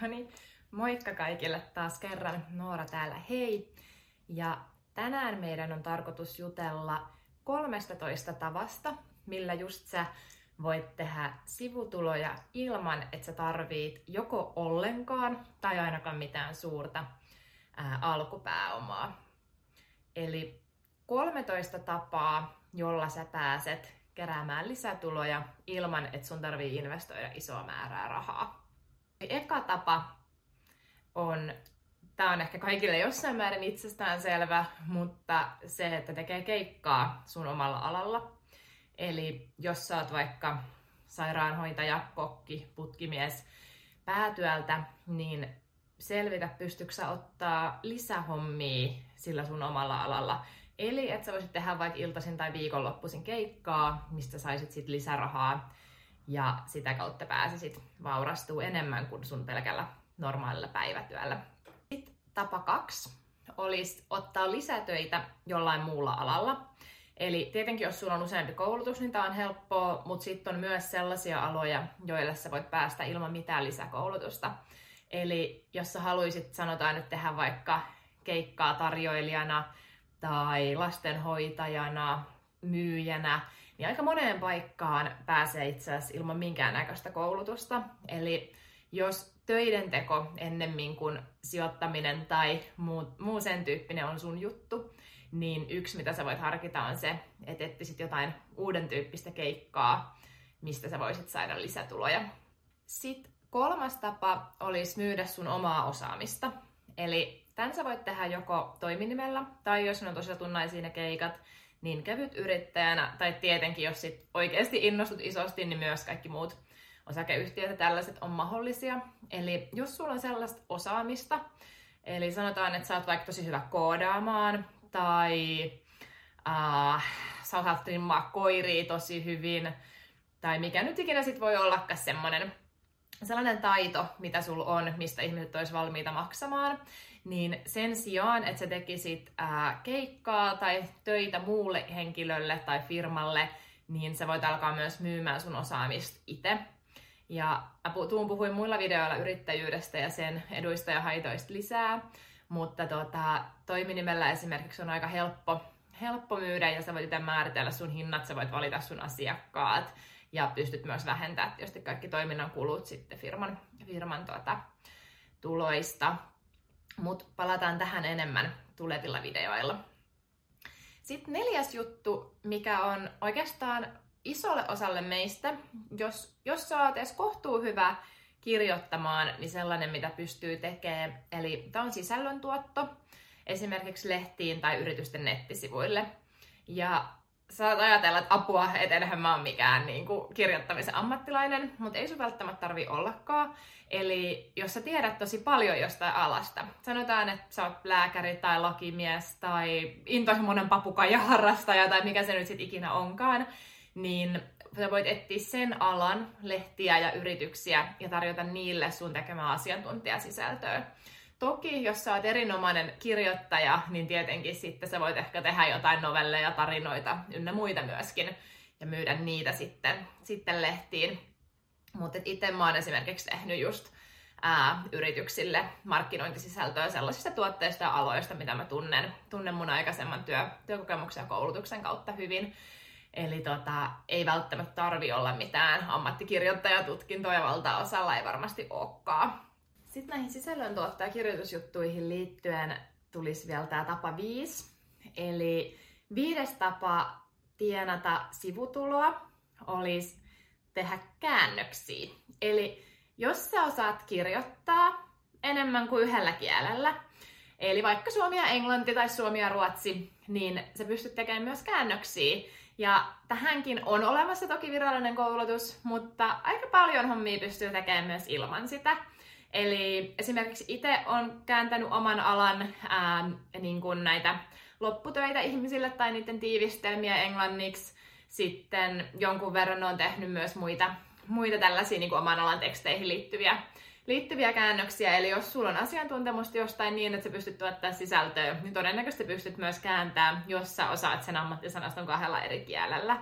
No niin, moikka kaikille taas kerran. Noora täällä, hei! Ja tänään meidän on tarkoitus jutella 13 tavasta, millä just sä voit tehdä sivutuloja ilman, että sä tarvit joko ollenkaan tai ainakaan mitään suurta ää, alkupääomaa. Eli 13 tapaa, jolla sä pääset keräämään lisätuloja ilman, että sun tarvii investoida isoa määrää rahaa. Eka tapa on, tämä on ehkä kaikille jossain määrin itsestään selvä, mutta se, että tekee keikkaa sun omalla alalla. Eli jos sä oot vaikka sairaanhoitaja, kokki, putkimies päätyöltä, niin selvitä, pystyykö ottaa lisähommia sillä sun omalla alalla. Eli että sä voisit tehdä vaikka iltaisin tai viikonloppuisin keikkaa, mistä saisit sit lisärahaa ja sitä kautta pääsisit vaurastuu enemmän kuin sun pelkällä normaalilla päivätyöllä. Sitten tapa kaksi olisi ottaa lisätöitä jollain muulla alalla. Eli tietenkin, jos sulla on useampi koulutus, niin tämä on helppoa, mutta sitten on myös sellaisia aloja, joille sä voit päästä ilman mitään lisäkoulutusta. Eli jos sä haluaisit, sanotaan nyt tehdä vaikka keikkaa tarjoilijana tai lastenhoitajana, myyjänä, niin aika moneen paikkaan pääsee itse asiassa ilman minkäännäköistä koulutusta. Eli jos töiden teko ennemmin kuin sijoittaminen tai muu, muu sen tyyppinen on sun juttu, niin yksi mitä sä voit harkita on se, että etsisit jotain uuden tyyppistä keikkaa, mistä sä voisit saada lisätuloja. Sitten kolmas tapa olisi myydä sun omaa osaamista. Eli tämän sä voit tehdä joko toiminimellä, tai jos on tosiaan tunnaisia ne keikat, niin kevyt yrittäjänä, tai tietenkin jos sit oikeasti innostut isosti, niin myös kaikki muut osakeyhtiöt ja tällaiset on mahdollisia. Eli jos sulla on sellaista osaamista, eli sanotaan, että sä oot vaikka tosi hyvä koodaamaan, tai uh, sä osaat trimmaa koiria tosi hyvin, tai mikä nyt ikinä sit voi ollakaan semmonen sellainen taito, mitä sulla on, mistä ihmiset olisi valmiita maksamaan, niin sen sijaan, että sä tekisit ää, keikkaa tai töitä muulle henkilölle tai firmalle, niin sä voit alkaa myös myymään sun osaamista itse. Ja tuun puhuin muilla videoilla yrittäjyydestä ja sen eduista ja haitoista lisää, mutta tota, toiminimellä esimerkiksi on aika helppo, helppo myydä ja sä voit itse määritellä sun hinnat, sä voit valita sun asiakkaat ja pystyt myös vähentämään tietysti kaikki toiminnan kulut sitten firman, firman tota, tuloista. Mutta palataan tähän enemmän tulevilla videoilla. Sitten neljäs juttu, mikä on oikeastaan isolle osalle meistä, jos, jos sä oot edes kohtuu hyvä kirjoittamaan, niin sellainen, mitä pystyy tekemään. Eli tämä on sisällöntuotto, esimerkiksi lehtiin tai yritysten nettisivuille. Ja saat ajatella, että apua, et enhän mä ole mikään niin kuin, kirjoittamisen ammattilainen, mutta ei sun välttämättä tarvi ollakaan. Eli jos sä tiedät tosi paljon jostain alasta, sanotaan, että sä oot lääkäri tai lakimies tai intohimoinen papukajaharrastaja tai mikä se nyt sitten ikinä onkaan, niin sä voit etsiä sen alan lehtiä ja yrityksiä ja tarjota niille sun tekemää asiantuntijasisältöä. Toki, jos sä oot erinomainen kirjoittaja, niin tietenkin sitten sä voit ehkä tehdä jotain novelleja, tarinoita ynnä muita myöskin ja myydä niitä sitten, sitten lehtiin. Mutta itse mä oon esimerkiksi tehnyt just ää, yrityksille markkinointisisältöä sellaisista tuotteista ja aloista, mitä mä tunnen, tunnen mun aikaisemman työ, työkokemuksen ja koulutuksen kautta hyvin. Eli tota, ei välttämättä tarvi olla mitään ammattikirjoittajatutkintoja, valtaosalla ei varmasti olekaan. Sitten näihin sisällöntuottajakirjoitusjuttuihin liittyen tulisi vielä tämä tapa 5. Eli viides tapa tienata sivutuloa olisi tehdä käännöksiä. Eli jos sä osaat kirjoittaa enemmän kuin yhdellä kielellä, eli vaikka suomi ja englanti tai suomi ja ruotsi, niin sä pystyt tekemään myös käännöksiä. Ja tähänkin on olemassa toki virallinen koulutus, mutta aika paljon hommia pystyy tekemään myös ilman sitä. Eli esimerkiksi itse on kääntänyt oman alan ää, niin kuin näitä lopputöitä ihmisille tai niiden tiivistelmiä englanniksi. Sitten jonkun verran on tehnyt myös muita, muita tällaisia niin kuin oman alan teksteihin liittyviä, liittyviä käännöksiä. Eli jos sulla on asiantuntemusta jostain niin, että sä pystyt tuottaa sisältöä, niin todennäköisesti pystyt myös kääntämään, jos sä osaat sen ammattisanaston kahdella eri kielellä.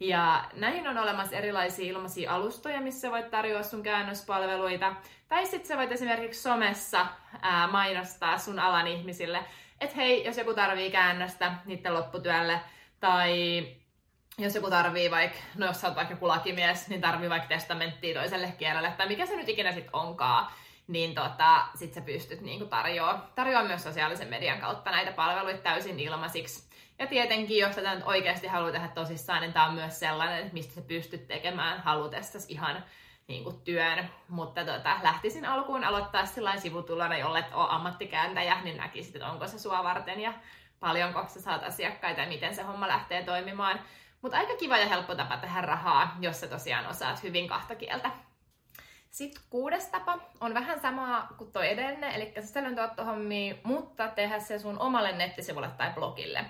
Ja näihin on olemassa erilaisia ilmaisia alustoja, missä voit tarjoa sun käännöspalveluita. Tai sitten sä voit esimerkiksi somessa ää, mainostaa sun alan ihmisille, että hei, jos joku tarvii käännöstä niiden lopputyölle, tai jos joku tarvii vaikka, no jos sä oot vaikka joku lakimies, niin tarvii vaikka testamenttia toiselle kielelle, tai mikä se nyt ikinä sitten onkaan, niin tota, sit sä pystyt niinku tarjoamaan tarjoa myös sosiaalisen median kautta näitä palveluita täysin ilmaisiksi. Ja tietenkin, jos tätä nyt oikeasti haluaa tehdä tosissaan, niin tämä on myös sellainen, että mistä sä pystyt tekemään halutessasi ihan niin kuin työn, mutta tota, lähtisin alkuun aloittaa sillä sivutulona, jolle et ole ammattikääntäjä, niin näkisit, että onko se sua varten ja paljonko sä saat asiakkaita ja miten se homma lähtee toimimaan. Mutta aika kiva ja helppo tapa tehdä rahaa, jos sä tosiaan osaat hyvin kahta kieltä. Sitten kuudes tapa on vähän sama kuin tuo edellinen, eli sisällöntuottohommia, mutta tehdä se sun omalle nettisivulle tai blogille.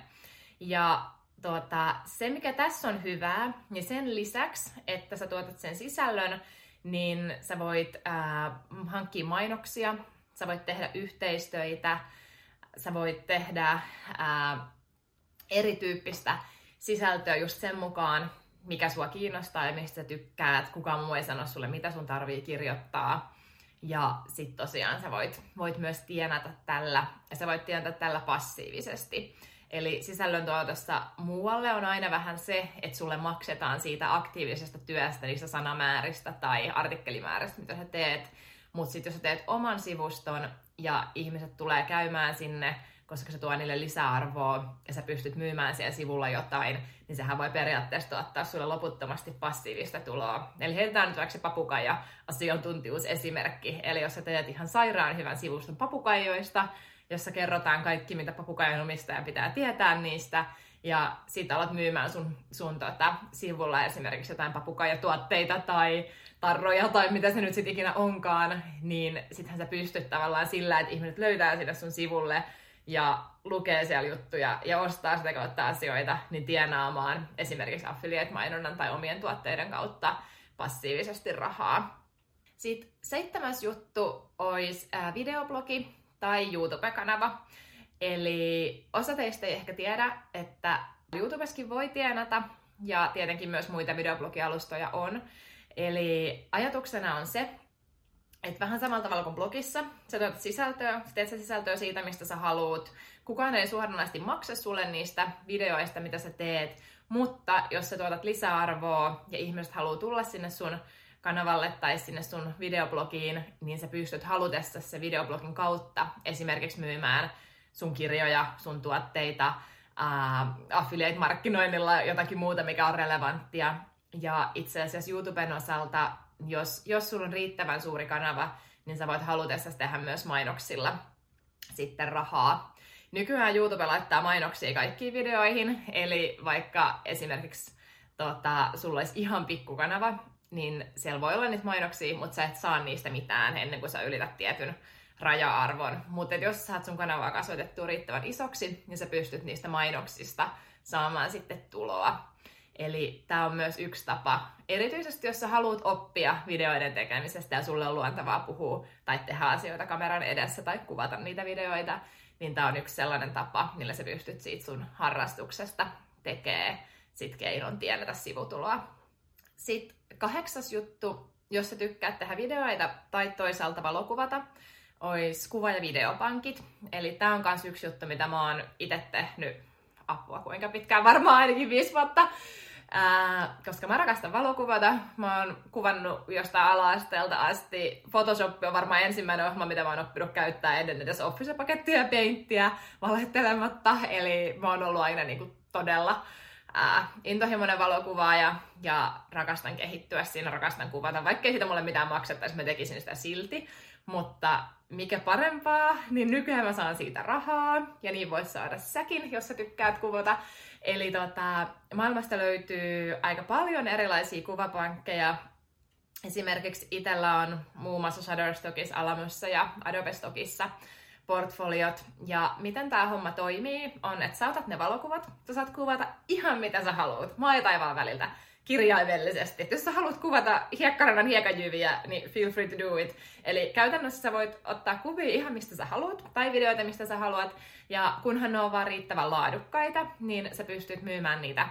Ja tuota, se, mikä tässä on hyvää, niin sen lisäksi, että sä tuotat sen sisällön, niin sä voit ää, hankkia mainoksia, sä voit tehdä yhteistöitä, sä voit tehdä ää, erityyppistä sisältöä just sen mukaan, mikä sua kiinnostaa ja mistä sä tykkäät. Kukaan muu ei sano sulle, mitä sun tarvii kirjoittaa. Ja sit tosiaan sä voit, voit myös tienata tällä, ja sä voit tienata tällä passiivisesti. Eli sisällöntuotossa muualle on aina vähän se, että sulle maksetaan siitä aktiivisesta työstä, niistä sanamääristä tai artikkelimääristä, mitä sä teet. Mutta sitten jos sä teet oman sivuston ja ihmiset tulee käymään sinne, koska se tuo niille lisäarvoa ja sä pystyt myymään siellä sivulla jotain, niin sehän voi periaatteessa tuottaa sulle loputtomasti passiivista tuloa. Eli heitetään nyt vaikka se papukaija asiantuntijuusesimerkki. Eli jos sä teet ihan sairaan hyvän sivuston papukaijoista, jossa kerrotaan kaikki, mitä papukajan omistaja pitää tietää niistä, ja sitten alat myymään sun, sun tota, sivulla esimerkiksi jotain papukajatuotteita tai tarroja tai mitä se nyt sitten ikinä onkaan, niin sittenhän sä pystyt tavallaan sillä, että ihmiset löytää sinne sun sivulle ja lukee siellä juttuja ja ostaa sitä kautta asioita, niin tienaamaan esimerkiksi affiliate-mainonnan tai omien tuotteiden kautta passiivisesti rahaa. Sitten seitsemäs juttu olisi videoblogi tai YouTube-kanava. Eli osa teistä ei ehkä tiedä, että YouTubeskin voi tienata, ja tietenkin myös muita videoblogialustoja on. Eli ajatuksena on se, että vähän samalla tavalla kuin blogissa, sä tuotat sisältöä, sä teet sisältöä siitä, mistä sä haluut. Kukaan ei suoranaisesti maksa sulle niistä videoista, mitä sä teet, mutta jos sä tuotat lisäarvoa ja ihmiset haluaa tulla sinne sun kanavalle tai sinne sun videoblogiin, niin sä pystyt halutessa se videoblogin kautta esimerkiksi myymään sun kirjoja, sun tuotteita, äh, affiliate-markkinoinnilla jotakin muuta, mikä on relevanttia. Ja itse asiassa YouTuben osalta, jos, jos sulla on riittävän suuri kanava, niin sä voit halutessa tehdä myös mainoksilla sitten rahaa. Nykyään YouTube laittaa mainoksia kaikkiin videoihin, eli vaikka esimerkiksi tota, sulla olisi ihan pikkukanava, niin siellä voi olla niitä mainoksia, mutta sä et saa niistä mitään ennen kuin sä ylität tietyn raja-arvon. Mutta jos saat sun kanavaa kasvatettua riittävän isoksi, niin sä pystyt niistä mainoksista saamaan sitten tuloa. Eli tämä on myös yksi tapa. Erityisesti jos sä haluat oppia videoiden tekemisestä ja sulle on luontavaa puhua tai tehdä asioita kameran edessä tai kuvata niitä videoita, niin tämä on yksi sellainen tapa, millä sä pystyt siitä sun harrastuksesta tekee sit keinon tienata sivutuloa. Sitten kahdeksas juttu, jos sä tykkäät tehdä videoita tai toisaalta valokuvata, olisi kuva- ja videopankit. Eli tämä on myös yksi juttu, mitä mä oon itse tehnyt apua kuinka pitkään, varmaan ainakin viisi vuotta. Ää, koska mä rakastan valokuvata. Mä oon kuvannut jostain ala-asteelta asti. Photoshop on varmaan ensimmäinen ohjelma, mitä mä oon oppinut käyttää ennen edes Office-pakettia ja Paintia valettelematta. Eli mä oon ollut aina niin kuin todella ää, intohimoinen valokuvaaja ja rakastan kehittyä siinä, rakastan kuvata. Vaikkei siitä mulle mitään maksettaisi, mä tekisin sitä silti. Mutta mikä parempaa, niin nykyään mä saan siitä rahaa, ja niin voisi saada säkin, jos sä tykkäät kuvata. Eli tota, maailmasta löytyy aika paljon erilaisia kuvapankkeja. Esimerkiksi itsellä on muun muassa Shutterstockissa, Alamossa ja Adobe Stockissa portfoliot. Ja miten tämä homma toimii, on, että sä otat ne valokuvat, sä saat kuvata ihan mitä sä haluat, maa ja taivaan väliltä, kirjaimellisesti. Et jos sä haluat kuvata hiekkarannan hiekajyviä, niin feel free to do it. Eli käytännössä sä voit ottaa kuvia ihan mistä sä haluat, tai videoita mistä sä haluat, ja kunhan ne on vaan riittävän laadukkaita, niin sä pystyt myymään niitä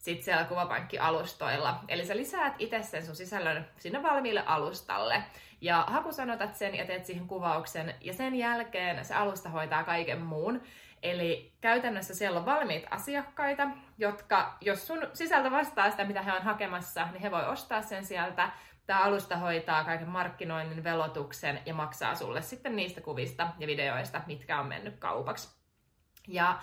sit siellä kuvapankkialustoilla. Eli sä lisäät itse sen sun sisällön sinne valmiille alustalle ja hakusanotat sen ja teet siihen kuvauksen ja sen jälkeen se alusta hoitaa kaiken muun. Eli käytännössä siellä on valmiit asiakkaita, jotka, jos sun sisältö vastaa sitä, mitä he on hakemassa, niin he voi ostaa sen sieltä. Tämä alusta hoitaa kaiken markkinoinnin, velotuksen ja maksaa sulle sitten niistä kuvista ja videoista, mitkä on mennyt kaupaksi. Ja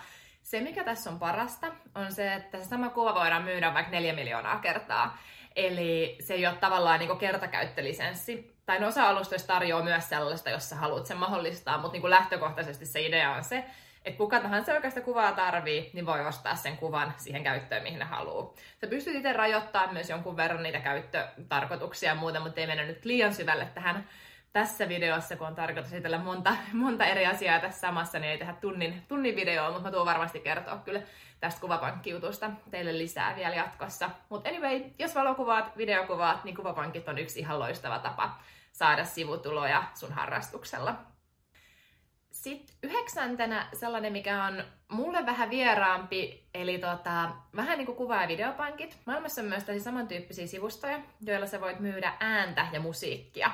se, mikä tässä on parasta, on se, että se sama kuva voidaan myydä vaikka neljä miljoonaa kertaa. Eli se ei ole tavallaan niin kertakäyttölisenssi. Tai no osa alustoista tarjoaa myös sellaista, jos sä haluat sen mahdollistaa, mutta niin lähtökohtaisesti se idea on se, että kuka tahansa oikeasta kuvaa tarvii, niin voi ostaa sen kuvan siihen käyttöön, mihin ne haluaa. Sä pystyt itse rajoittamaan myös jonkun verran niitä käyttötarkoituksia ja muuta, mutta ei mennä nyt liian syvälle tähän tässä videossa, kun on tarkoitus esitellä monta, monta eri asiaa tässä samassa, niin ei tehdä tunnin, tunnin videoa, mutta mä tuun varmasti kertoa kyllä tästä kuvapankkiutusta teille lisää vielä jatkossa. Mutta anyway, jos valokuvaat, videokuvaat, niin kuvapankit on yksi ihan loistava tapa saada sivutuloja sun harrastuksella. Sitten yhdeksäntenä sellainen, mikä on mulle vähän vieraampi, eli tota, vähän niin kuin kuva- ja videopankit. Maailmassa on myös tällaisia samantyyppisiä sivustoja, joilla sä voit myydä ääntä ja musiikkia.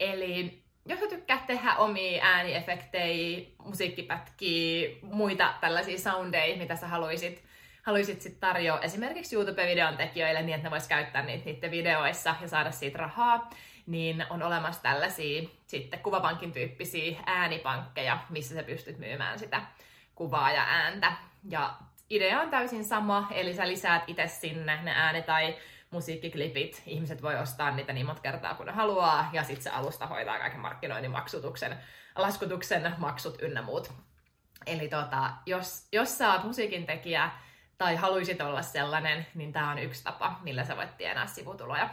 Eli jos sä tykkäät tehdä omia ääniefektejä, musiikkipätkiä, muita tällaisia soundeja, mitä sä haluaisit, haluaisit sit tarjoa esimerkiksi YouTube-videon tekijöille niin, että ne vois käyttää niitä niiden videoissa ja saada siitä rahaa, niin on olemassa tällaisia sitten kuvapankin tyyppisiä äänipankkeja, missä sä pystyt myymään sitä kuvaa ja ääntä. Ja idea on täysin sama, eli sä lisäät itse sinne ne ääni- tai musiikkiklipit. Ihmiset voi ostaa niitä niin monta kertaa kuin ne haluaa, ja sitten se alusta hoitaa kaiken markkinoinnin, maksutuksen, laskutuksen, maksut ynnä muut. Eli tota, jos, jos sä oot musiikin tekijä tai haluaisit olla sellainen, niin tämä on yksi tapa, millä sä voit tienaa sivutuloja.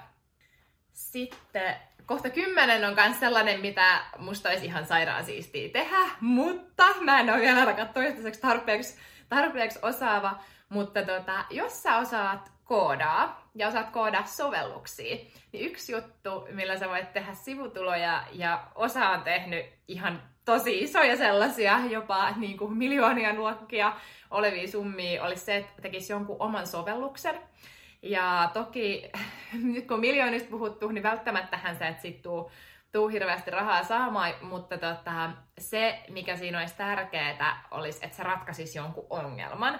Sitten kohta kymmenen on myös sellainen, mitä musta olisi ihan sairaan siistiä tehdä, mutta mä en ole vielä ainakaan toistaiseksi tarpeeksi, tarpeeksi osaava. Mutta tota, jos sä osaat koodaa ja osaat koodaa sovelluksia, niin yksi juttu, millä sä voit tehdä sivutuloja, ja osa on tehnyt ihan tosi isoja sellaisia, jopa niin kuin miljoonia luokkia olevia summia, olisi se, että tekisi jonkun oman sovelluksen. Ja toki nyt kun miljoonista puhuttu, niin välttämättähän sä et sit tuu, tuu hirveästi rahaa saamaan, mutta tota, se, mikä siinä olisi tärkeää, olisi, että se ratkaisisi jonkun ongelman.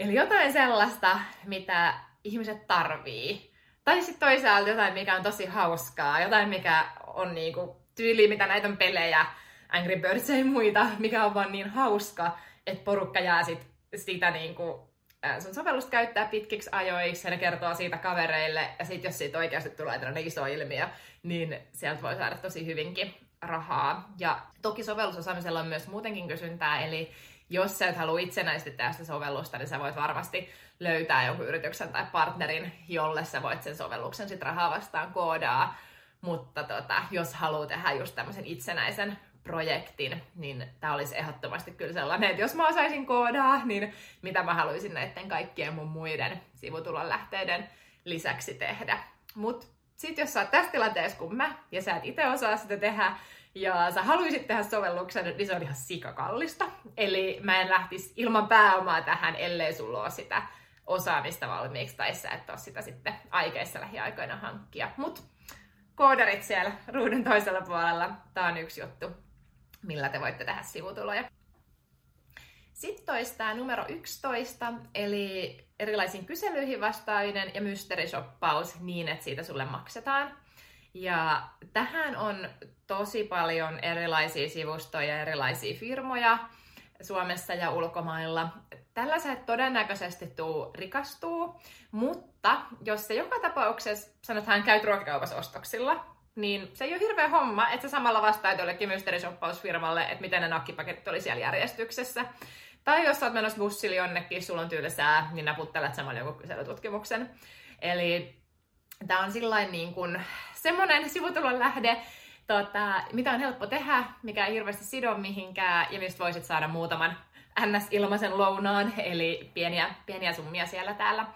Eli jotain sellaista, mitä ihmiset tarvii. Tai sitten toisaalta jotain, mikä on tosi hauskaa, jotain, mikä on niinku tyyli, mitä näitä on pelejä, Angry Birds ja muita, mikä on vaan niin hauska, että porukka jää sit sitä niinku, sun sovellusta käyttää pitkiksi ajoiksi, ja ne kertoo siitä kavereille, ja sitten jos siitä oikeasti tulee tällainen iso ilmiö, niin sieltä voi saada tosi hyvinkin rahaa. Ja toki sovellusosaamisella on myös muutenkin kysyntää, eli jos sä et halua itsenäisesti tehdä sitä sovellusta, niin sä voit varmasti löytää jonkun yrityksen tai partnerin, jolle sä voit sen sovelluksen sit rahaa vastaan koodaa. Mutta tota, jos haluaa tehdä just tämmöisen itsenäisen projektin, niin tämä olisi ehdottomasti kyllä sellainen, että jos mä osaisin koodaa, niin mitä mä haluaisin näiden kaikkien mun muiden sivutulon lähteiden lisäksi tehdä. Mutta sitten jos sä oot tässä tilanteessa kuin mä, ja sä et itse osaa sitä tehdä, ja sä haluaisit tehdä sovelluksen, niin se on ihan sikakallista. Eli mä en lähtisi ilman pääomaa tähän, ellei sulla ole sitä osaamista valmiiksi, tai sä et ole sitä sitten aikeissa lähiaikoina hankkia. Mutta koodarit siellä ruudun toisella puolella, tää on yksi juttu, millä te voitte tehdä sivutuloja. Sitten toistaa numero 11, eli erilaisiin kyselyihin vastaaminen ja mysteryshoppaus niin, että siitä sulle maksetaan. Ja tähän on tosi paljon erilaisia sivustoja, erilaisia firmoja Suomessa ja ulkomailla. Tällaiset todennäköisesti tuu rikastuu, mutta jos se joka tapauksessa, sanotaan, käyt ruokakaupassa ostoksilla, niin se ei ole hirveä homma, että sä samalla vastaat jollekin mysteerishoppausfirmalle, että miten ne nakkipaketit oli siellä järjestyksessä. Tai jos sä oot menossa bussilla jonnekin, sulla on tylsää, niin naputtelet samalla jonkun kyselytutkimuksen. Eli tämä on sillain niin kuin semmoinen sivutulon lähde, tota, mitä on helppo tehdä, mikä ei hirveästi sido mihinkään, ja mistä voisit saada muutaman NS-ilmaisen lounaan, eli pieniä, pieniä summia siellä täällä.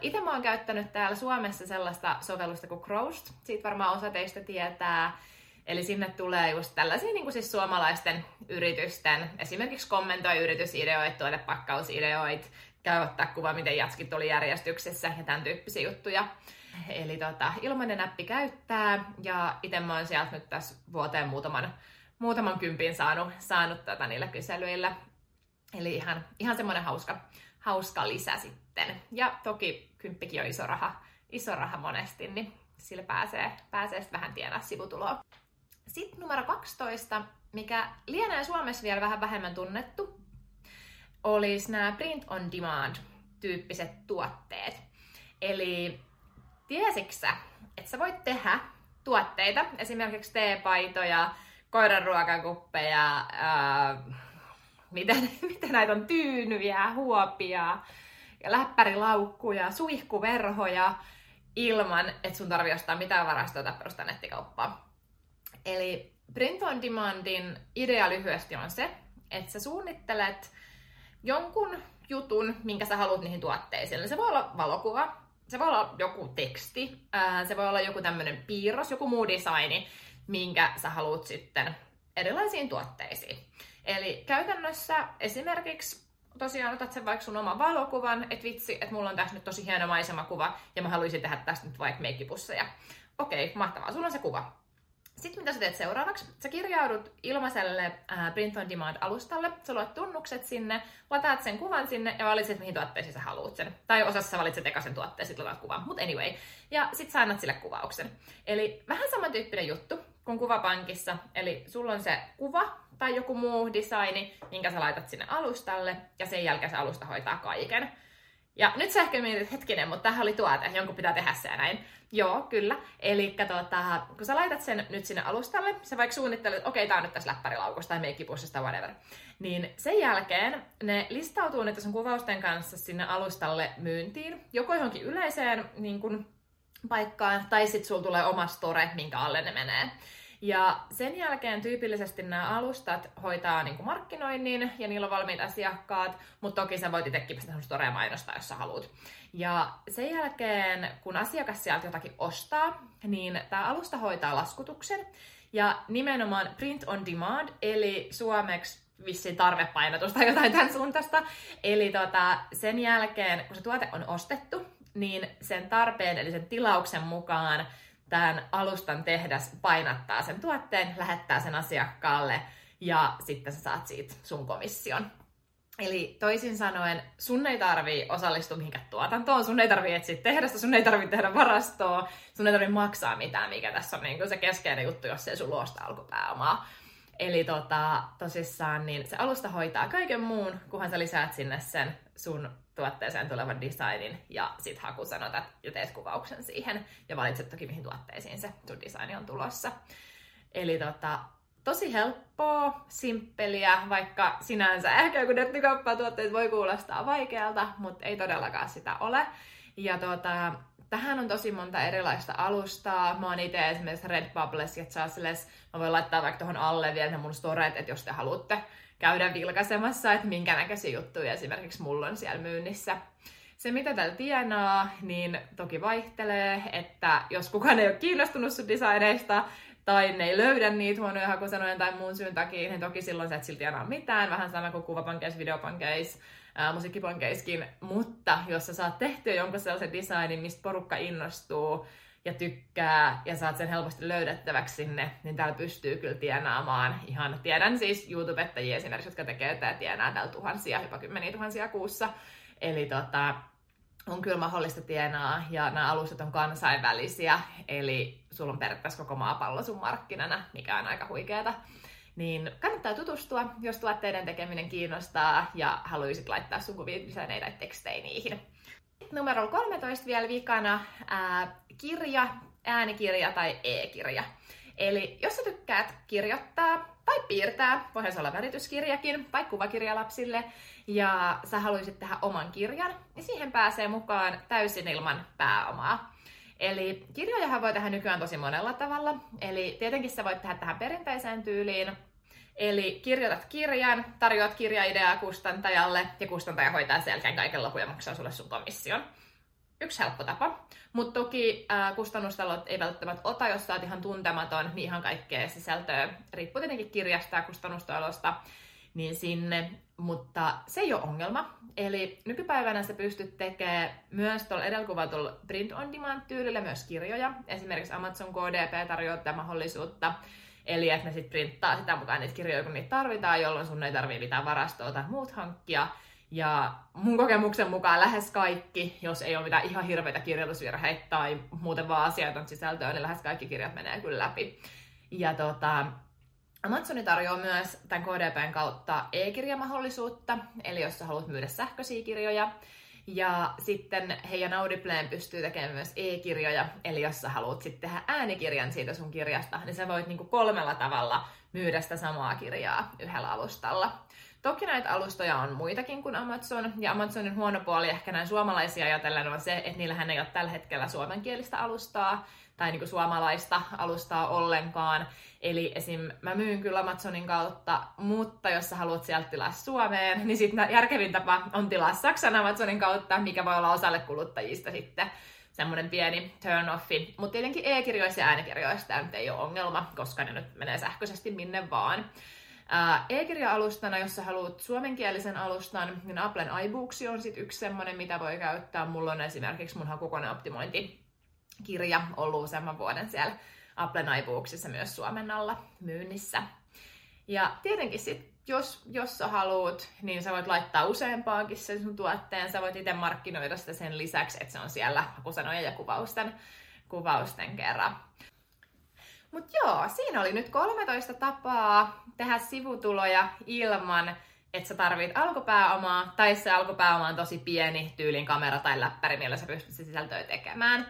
Itse mä oon käyttänyt täällä Suomessa sellaista sovellusta kuin Crowst. Siitä varmaan osa teistä tietää. Eli sinne tulee just tällaisia niin kuin siis suomalaisten yritysten, esimerkiksi kommentoi yritysideoita, tuotepakkausideoita, käy ottaa kuva, miten jatskit oli järjestyksessä ja tämän tyyppisiä juttuja. Eli tota, ilmainen näppi käyttää ja itse mä oon sieltä nyt tässä vuoteen muutaman, muutaman kympin saanut, saanut tota niillä kyselyillä. Eli ihan, ihan semmoinen hauska, hauska lisä sitten. Ja toki kymppikin on iso raha, iso raha monesti, niin sillä pääsee, pääsee vähän tienaa sivutuloa. Sitten numero 12, mikä lienee Suomessa vielä vähän vähemmän tunnettu, olisi nämä print on demand tyyppiset tuotteet. Eli tiesitkö että sä voit tehdä tuotteita, esimerkiksi teepaitoja, koiran ruokakuppeja, ää, mitä, mitä näitä on, tyynyjä, huopia, ja läppärilaukkuja, suihkuverhoja, ilman, että sun tarvii ostaa mitään varastoa tai perustaa nettikauppaa. Eli print on demandin idea lyhyesti on se, että sä suunnittelet jonkun jutun, minkä sä haluat niihin tuotteisiin. Se voi olla valokuva, se voi olla joku teksti, se voi olla joku tämmöinen piirros, joku muu designi, minkä sä haluat sitten erilaisiin tuotteisiin. Eli käytännössä esimerkiksi tosiaan otat sen vaikka sun oman valokuvan, että vitsi, että mulla on tässä nyt tosi hieno maisemakuva ja mä haluaisin tehdä tästä nyt vaikka meikkipusseja. Okei, mahtavaa, sulla on se kuva. Sitten mitä sä teet seuraavaksi? Sä kirjaudut ilmaiselle äh, Print on Demand-alustalle, sä luot tunnukset sinne, lataat sen kuvan sinne ja valitset, mihin tuotteisiin sä haluat sen. Tai osassa sä valitset eka sen tuotteen, sit lataat kuvan. Mutta anyway. Ja sit sä annat sille kuvauksen. Eli vähän samantyyppinen juttu kuin kuvapankissa. Eli sulla on se kuva tai joku muu designi, minkä sä laitat sinne alustalle ja sen jälkeen se alusta hoitaa kaiken. Ja nyt sä ehkä mietit, hetkinen, mutta tähän oli tuote, jonkun pitää tehdä se ja näin. Joo, kyllä. Eli tota, kun sä laitat sen nyt sinne alustalle, sä vaikka suunnittelet, että okei, okay, tää on nyt tässä läppärilaukussa tai meikkipussista, whatever. Niin sen jälkeen ne listautuu nyt sun kuvausten kanssa sinne alustalle myyntiin, joko johonkin yleiseen niin kun, paikkaan, tai sitten sulla tulee oma store, minkä alle ne menee. Ja sen jälkeen tyypillisesti nämä alustat hoitaa niin kuin markkinoinnin ja niillä on valmiit asiakkaat, mutta toki sä voit itsekin pistää storea mainostaa, jos sä haluat. Ja sen jälkeen, kun asiakas sieltä jotakin ostaa, niin tämä alusta hoitaa laskutuksen ja nimenomaan print on demand, eli suomeksi vissiin tarvepainotus tai jotain tämän suuntaista. Eli tota, sen jälkeen, kun se tuote on ostettu, niin sen tarpeen, eli sen tilauksen mukaan tämän alustan tehdas painattaa sen tuotteen, lähettää sen asiakkaalle ja sitten sä saat siitä sun komission. Eli toisin sanoen, sun ei tarvii osallistua mihinkään tuotantoon, sun ei tarvii etsiä tehdasta, sun ei tarvii tehdä varastoa, sun ei tarvii maksaa mitään, mikä tässä on niin se keskeinen juttu, jos ei sun luosta alkupääomaa. Eli tota, tosissaan niin se alusta hoitaa kaiken muun, kunhan sä lisäät sinne sen sun tuotteeseen tulevan designin ja sit hakusanotat ja teet kuvauksen siihen ja valitset toki mihin tuotteisiin se sun designi on tulossa. Eli tota, tosi helppoa, simppeliä, vaikka sinänsä ehkä joku nettikauppaa tuotteet voi kuulostaa vaikealta, mutta ei todellakaan sitä ole. Ja tota, tähän on tosi monta erilaista alustaa. Mä oon itse esimerkiksi Redbubbles ja Chasles. Mä voin laittaa vaikka tuohon alle vielä ne mun storet, että jos te haluatte käydä vilkaisemassa, että minkä näköisiä juttuja esimerkiksi mulla on siellä myynnissä. Se, mitä täällä tienaa, niin toki vaihtelee, että jos kukaan ei ole kiinnostunut sun designeista, tai ne ei löydä niitä huonoja hakusanoja tai muun syyn takia, niin toki silloin sä et silti enää mitään, vähän sama kuin kuvapankeis, videopankeis, ää, mutta jos sä saat tehtyä jonkun sellaisen designin, mistä porukka innostuu ja tykkää ja saat sen helposti löydettäväksi sinne, niin täällä pystyy kyllä tienaamaan. Ihan, tiedän siis YouTubettajia esimerkiksi, jotka tekee tätä tienaa täällä tuhansia, jopa kymmeniä tuhansia kuussa, eli tota, on kyllä mahdollista tienaa ja nämä alustat on kansainvälisiä, eli sulla on periaatteessa koko maapallo sun markkinana, mikä on aika huikeeta. Niin kannattaa tutustua, jos tuotteiden tekeminen kiinnostaa ja haluaisit laittaa sun kuvia, tai tekstejä niihin. Numero 13 vielä vikana, ää, kirja, äänikirja tai e-kirja. Eli jos sä tykkäät kirjoittaa tai piirtää, voihan se olla värityskirjakin tai kuvakirja lapsille, ja sä haluaisit tehdä oman kirjan, niin siihen pääsee mukaan täysin ilman pääomaa. Eli kirjojahan voi tehdä nykyään tosi monella tavalla. Eli tietenkin sä voit tehdä tähän perinteiseen tyyliin. Eli kirjoitat kirjan, tarjoat kirjaideaa kustantajalle ja kustantaja hoitaa sen jälkeen kaiken lopun ja maksaa sulle sun komission. Yksi helppo tapa. Mutta toki ää, kustannustalot ei välttämättä ota, jos sä oot ihan tuntematon, niin ihan kaikkea sisältöä. Riippuu tietenkin kirjasta ja kustannustalosta. niin sinne, mutta se ei ole ongelma. Eli nykypäivänä sä pystyt tekemään myös tuolla edelkuvatulla print on demand tyylillä myös kirjoja. Esimerkiksi Amazon KDP tarjoaa tätä mahdollisuutta. Eli että ne sitten printtaa sitä mukaan niitä kirjoja, kun niitä tarvitaan, jolloin sun ei tarvitse mitään varastoa tai muut hankkia. Ja mun kokemuksen mukaan lähes kaikki, jos ei ole mitään ihan hirveitä kirjoitusvirheitä tai muuten vaan asiaton sisältöä, niin lähes kaikki kirjat menee kyllä läpi. Ja tota, Amazoni tarjoaa myös tämän KDPn kautta e-kirjamahdollisuutta, eli jos sä haluat myydä sähköisiä kirjoja. Ja sitten heidän Audibleen pystyy tekemään myös e-kirjoja, eli jos sä haluat sitten tehdä äänikirjan siitä sun kirjasta, niin sä voit niinku kolmella tavalla myydä sitä samaa kirjaa yhdellä alustalla. Toki näitä alustoja on muitakin kuin Amazon, ja Amazonin huono puoli ehkä näin suomalaisia ajatellen on se, että niillähän ei ole tällä hetkellä suomenkielistä alustaa, tai niin kuin suomalaista alustaa ollenkaan. Eli esim. mä myyn kyllä Amazonin kautta, mutta jos sä haluat sieltä tilaa Suomeen, niin sitten järkevin tapa on tilaa Saksan Amazonin kautta, mikä voi olla osalle kuluttajista sitten semmoinen pieni turn-offi. Mutta tietenkin e-kirjoissa ja äänikirjoissa tämä ei ole ongelma, koska ne nyt menee sähköisesti minne vaan. E-kirja-alustana, jos sä haluat suomenkielisen alustan, niin Applen iBooks on sit yksi semmoinen, mitä voi käyttää. Mulla on esimerkiksi mun hakukoneoptimointi kirja ollut useamman vuoden siellä Applen iBooksissa myös Suomen alla myynnissä. Ja tietenkin sit, jos, jos sä haluat, niin sä voit laittaa useampaankin sen sun tuotteen. Sä voit itse markkinoida sitä sen lisäksi, että se on siellä hakusanojen ja kuvausten, kuvausten kerran. Mutta joo, siinä oli nyt 13 tapaa tehdä sivutuloja ilman, että sä tarvit alkupääomaa, tai se alkupääoma on tosi pieni tyylin kamera tai läppäri, millä sä pystyt se sisältöä tekemään.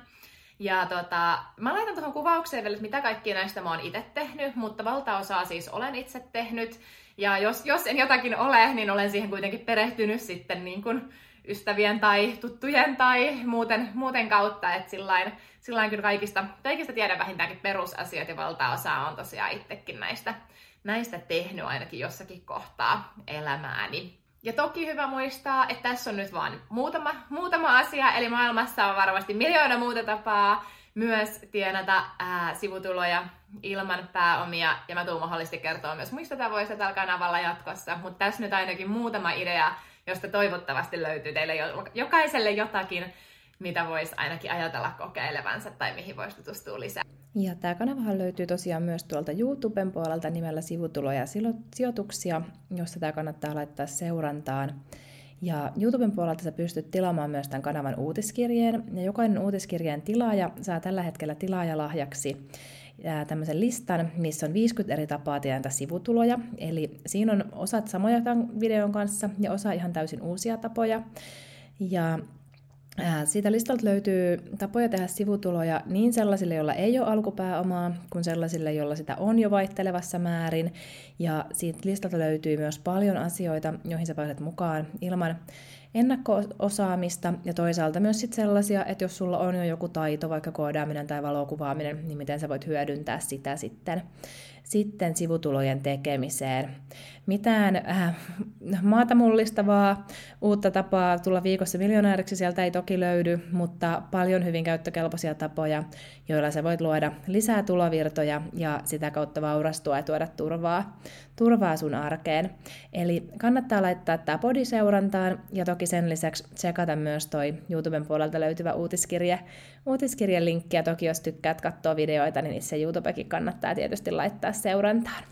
Ja tota, mä laitan tuohon kuvaukseen vielä, että mitä kaikkia näistä mä oon itse tehnyt, mutta valtaosaa siis olen itse tehnyt. Ja jos, jos en jotakin ole, niin olen siihen kuitenkin perehtynyt sitten niin kuin ystävien tai tuttujen tai muuten, muuten kautta, että sillain, sillain kyllä kaikista, kaikista tiedän vähintäänkin perusasiat ja valtaosa on tosiaan itsekin näistä, näistä tehnyt ainakin jossakin kohtaa elämääni. Ja toki hyvä muistaa, että tässä on nyt vain muutama, muutama asia, eli maailmassa on varmasti miljoona muuta tapaa myös tienata ää, sivutuloja ilman pääomia, ja mä tuun mahdollisesti kertoa myös muista tavoista tällä kanavalla jatkossa, mutta tässä nyt ainakin muutama idea, josta toivottavasti löytyy teille jokaiselle jotakin, mitä voisi ainakin ajatella kokeilevansa tai mihin voisi tutustua lisää. Ja tämä kanavahan löytyy tosiaan myös tuolta YouTuben puolelta nimellä sivutuloja ja sijoituksia, jossa tämä kannattaa laittaa seurantaan. Ja YouTuben puolelta sä pystyt tilaamaan myös tämän kanavan uutiskirjeen, ja jokainen uutiskirjeen tilaaja saa tällä hetkellä tilaajalahjaksi tämmöisen listan, missä on 50 eri tapaa tienata sivutuloja. Eli siinä on osat samoja tämän videon kanssa ja osa ihan täysin uusia tapoja. Ja siitä listalta löytyy tapoja tehdä sivutuloja niin sellaisille, joilla ei ole alkupääomaa, kuin sellaisille, joilla sitä on jo vaihtelevassa määrin. Ja siitä listalta löytyy myös paljon asioita, joihin sä pääset mukaan ilman ennakko-osaamista ja toisaalta myös sit sellaisia, että jos sulla on jo joku taito, vaikka koodaaminen tai valokuvaaminen, niin miten sä voit hyödyntää sitä sitten, sitten sivutulojen tekemiseen. Mitään äh, maata mullistavaa uutta tapaa tulla viikossa miljonääriksi sieltä ei toki löydy, mutta paljon hyvin käyttökelpoisia tapoja, joilla sä voit luoda lisää tulovirtoja ja sitä kautta vaurastua ja tuoda turvaa, turvaa sun arkeen. Eli kannattaa laittaa tämä podi seurantaan ja toki sen lisäksi tsekata myös toi YouTuben puolelta löytyvä uutiskirje, uutiskirjen linkki ja toki jos tykkäät katsoa videoita, niin se YouTubekin kannattaa tietysti laittaa seurantaan.